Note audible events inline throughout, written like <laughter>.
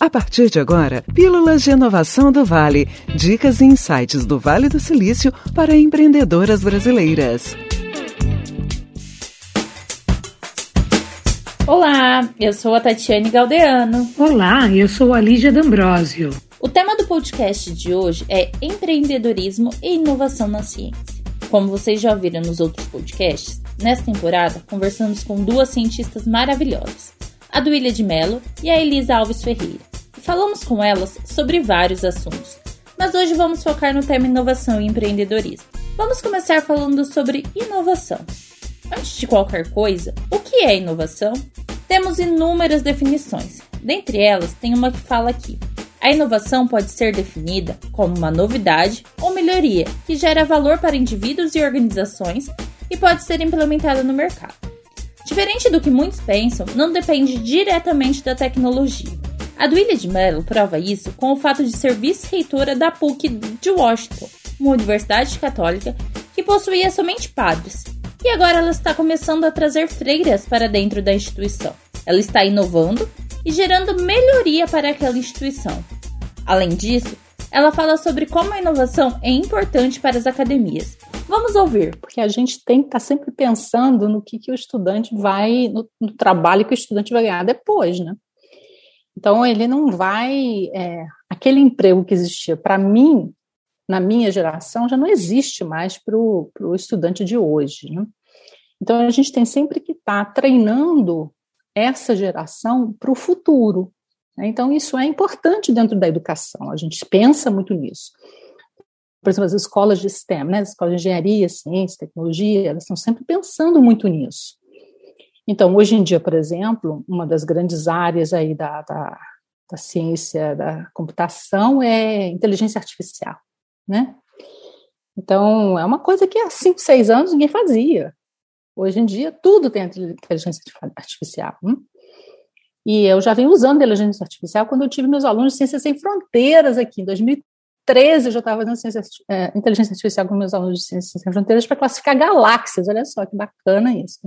A partir de agora, Pílulas de Inovação do Vale. Dicas e insights do Vale do Silício para empreendedoras brasileiras. Olá, eu sou a Tatiane Galdeano. Olá, eu sou a Lígia D'Ambrosio. O tema do podcast de hoje é empreendedorismo e inovação na ciência. Como vocês já ouviram nos outros podcasts, nesta temporada conversamos com duas cientistas maravilhosas, a Duília de Mello e a Elisa Alves Ferreira falamos com elas sobre vários assuntos. Mas hoje vamos focar no tema inovação e empreendedorismo. Vamos começar falando sobre inovação. Antes de qualquer coisa, o que é inovação? Temos inúmeras definições. Dentre elas, tem uma que fala aqui: a inovação pode ser definida como uma novidade ou melhoria que gera valor para indivíduos e organizações e pode ser implementada no mercado. Diferente do que muitos pensam, não depende diretamente da tecnologia. A Duília de Mello prova isso com o fato de ser vice-reitora da PUC de Washington, uma universidade católica que possuía somente padres. E agora ela está começando a trazer freiras para dentro da instituição. Ela está inovando e gerando melhoria para aquela instituição. Além disso, ela fala sobre como a inovação é importante para as academias. Vamos ouvir. Porque a gente tem que estar sempre pensando no que, que o estudante vai, no, no trabalho que o estudante vai ganhar depois, né? Então, ele não vai. É, aquele emprego que existia para mim, na minha geração, já não existe mais para o estudante de hoje. Né? Então, a gente tem sempre que estar tá treinando essa geração para o futuro. Né? Então, isso é importante dentro da educação, a gente pensa muito nisso. Por exemplo, as escolas de STEM, né, as escolas de engenharia, ciência, tecnologia, elas estão sempre pensando muito nisso. Então, hoje em dia, por exemplo, uma das grandes áreas aí da, da, da ciência da computação é inteligência artificial, né? Então, é uma coisa que há cinco, seis anos ninguém fazia. Hoje em dia, tudo tem inteligência artificial. Hum? E eu já venho usando inteligência artificial quando eu tive meus alunos de Ciências Sem Fronteiras aqui, em 2013, eu já estava fazendo ciência, é, inteligência artificial com meus alunos de Ciências Sem Fronteiras para classificar galáxias. Olha só que bacana isso.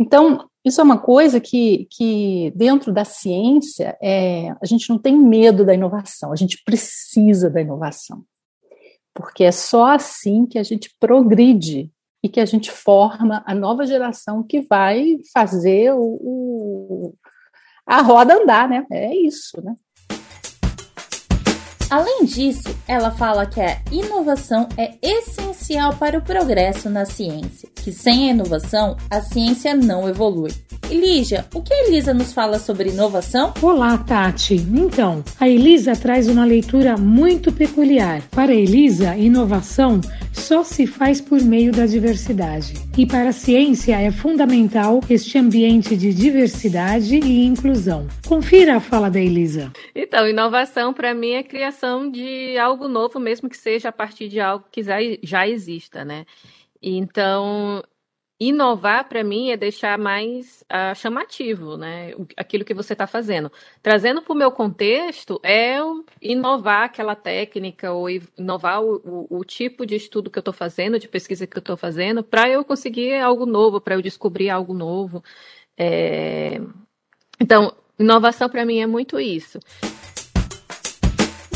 Então, isso é uma coisa que, que dentro da ciência, é, a gente não tem medo da inovação, a gente precisa da inovação. Porque é só assim que a gente progride e que a gente forma a nova geração que vai fazer o, o a roda andar, né? É isso, né? Além disso, ela fala que a inovação é essencial para o progresso na ciência, que sem a inovação a ciência não evolui. Elisa, o que a Elisa nos fala sobre inovação? Olá, Tati. Então, a Elisa traz uma leitura muito peculiar. Para a Elisa, inovação só se faz por meio da diversidade. E para a ciência é fundamental este ambiente de diversidade e inclusão. Confira a fala da Elisa. Então, inovação para mim é criação de algo novo, mesmo que seja a partir de algo que já exista, né? Então, inovar para mim é deixar mais uh, chamativo, né? Aquilo que você está fazendo. Trazendo para o meu contexto é inovar aquela técnica ou inovar o, o, o tipo de estudo que eu estou fazendo, de pesquisa que eu estou fazendo, para eu conseguir algo novo, para eu descobrir algo novo. É... Então, inovação para mim é muito isso.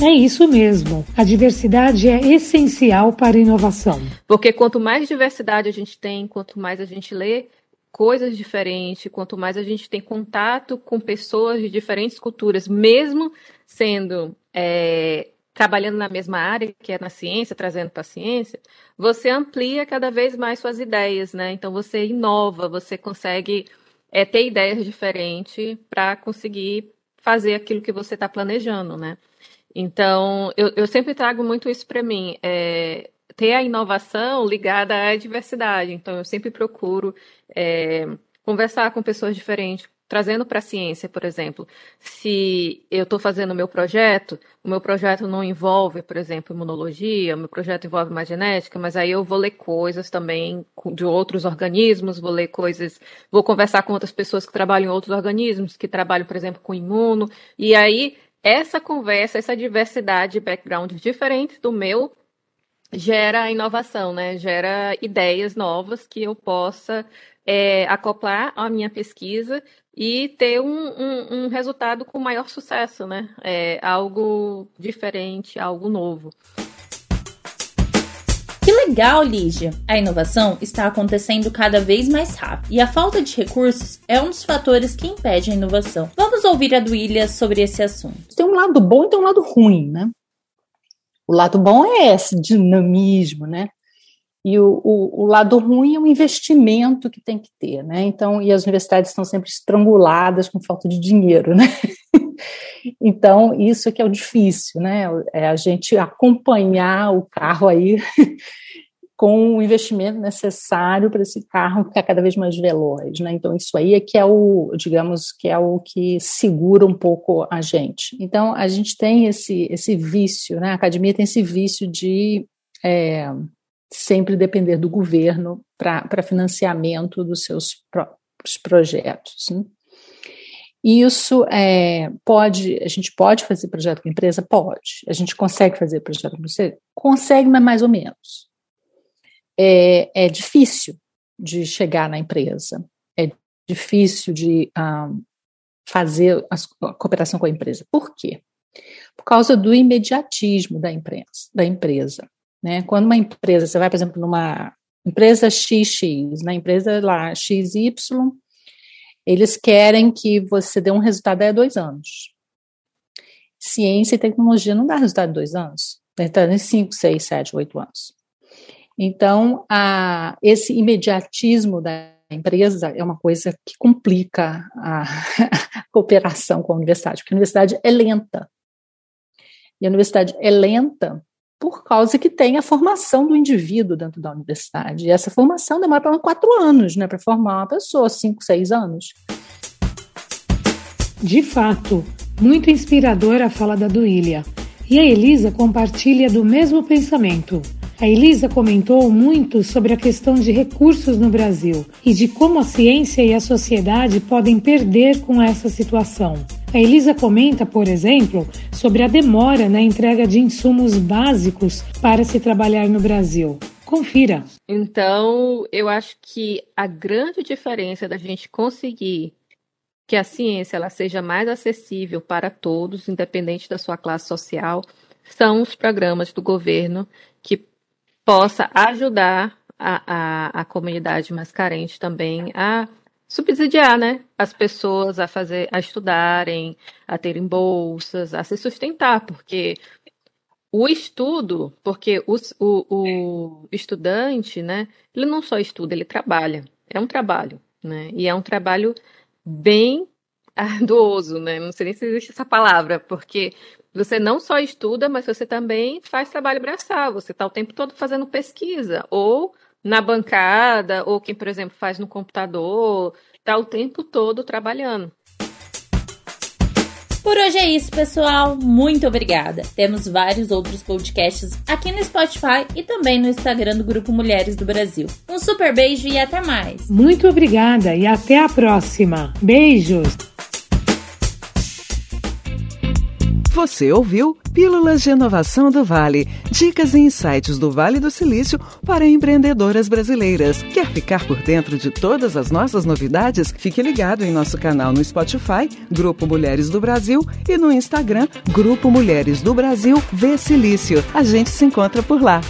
É isso mesmo. A diversidade é essencial para a inovação. Porque quanto mais diversidade a gente tem, quanto mais a gente lê coisas diferentes, quanto mais a gente tem contato com pessoas de diferentes culturas, mesmo sendo é, trabalhando na mesma área, que é na ciência, trazendo para a ciência, você amplia cada vez mais suas ideias, né? Então você inova, você consegue é, ter ideias diferentes para conseguir fazer aquilo que você está planejando, né? Então, eu, eu sempre trago muito isso para mim. É, ter a inovação ligada à diversidade. Então, eu sempre procuro é, conversar com pessoas diferentes, trazendo para a ciência, por exemplo. Se eu estou fazendo o meu projeto, o meu projeto não envolve, por exemplo, imunologia, o meu projeto envolve mais genética, mas aí eu vou ler coisas também de outros organismos, vou ler coisas, vou conversar com outras pessoas que trabalham em outros organismos, que trabalham, por exemplo, com imuno, e aí essa conversa, essa diversidade de backgrounds diferentes do meu gera inovação, né? Gera ideias novas que eu possa é, acoplar à minha pesquisa e ter um, um, um resultado com maior sucesso, né? É algo diferente, algo novo. Legal, Lígia! A inovação está acontecendo cada vez mais rápido e a falta de recursos é um dos fatores que impede a inovação. Vamos ouvir a Duília sobre esse assunto. Tem um lado bom e tem um lado ruim, né? O lado bom é esse dinamismo, né? E o, o, o, lado ruim é o investimento que tem que ter, né? Então, e as universidades estão sempre estranguladas com falta de dinheiro, né? <laughs> então, isso que é o difícil, né? É a gente acompanhar o carro aí <laughs> com o investimento necessário para esse carro ficar cada vez mais veloz, né? Então, isso aí é que é o, digamos, que é o que segura um pouco a gente. Então, a gente tem esse, esse vício, né? A academia tem esse vício de é, sempre depender do governo para financiamento dos seus próprios projetos. Né? Isso é, pode, a gente pode fazer projeto com empresa? Pode. A gente consegue fazer projeto com empresa? Consegue, mas mais ou menos. É, é difícil de chegar na empresa, é difícil de um, fazer a cooperação com a empresa. Por quê? Por causa do imediatismo da, empresa, da empresa. Né? Quando uma empresa, você vai, por exemplo, numa empresa XX, na empresa lá XY, eles querem que você dê um resultado a dois anos. Ciência e tecnologia não dá resultado em dois anos, está em cinco, seis, sete, oito anos. Então, a, esse imediatismo da empresa é uma coisa que complica a, <laughs> a cooperação com a universidade, porque a universidade é lenta. E a universidade é lenta por causa que tem a formação do indivíduo dentro da universidade. E essa formação demora para quatro anos, né, para formar uma pessoa, cinco, seis anos. De fato, muito inspiradora a fala da Duília. E a Elisa compartilha do mesmo pensamento. A Elisa comentou muito sobre a questão de recursos no Brasil e de como a ciência e a sociedade podem perder com essa situação. A Elisa comenta, por exemplo, sobre a demora na entrega de insumos básicos para se trabalhar no Brasil. Confira. Então, eu acho que a grande diferença da gente conseguir que a ciência ela seja mais acessível para todos, independente da sua classe social, são os programas do governo que possa ajudar a, a, a comunidade mais carente também a subsidiar, né, as pessoas a fazer, a estudarem, a terem bolsas, a se sustentar, porque o estudo, porque o, o, o estudante, né, ele não só estuda, ele trabalha. É um trabalho, né, e é um trabalho bem <laughs> arduoso, né, não sei nem se existe essa palavra, porque você não só estuda, mas você também faz trabalho braçal. Você está o tempo todo fazendo pesquisa, ou na bancada, ou quem, por exemplo, faz no computador, está o tempo todo trabalhando. Por hoje é isso, pessoal. Muito obrigada. Temos vários outros podcasts aqui no Spotify e também no Instagram do Grupo Mulheres do Brasil. Um super beijo e até mais. Muito obrigada e até a próxima. Beijos. Você ouviu Pílulas de Inovação do Vale. Dicas e insights do Vale do Silício para empreendedoras brasileiras. Quer ficar por dentro de todas as nossas novidades? Fique ligado em nosso canal no Spotify, Grupo Mulheres do Brasil, e no Instagram, Grupo Mulheres do Brasil V Silício. A gente se encontra por lá.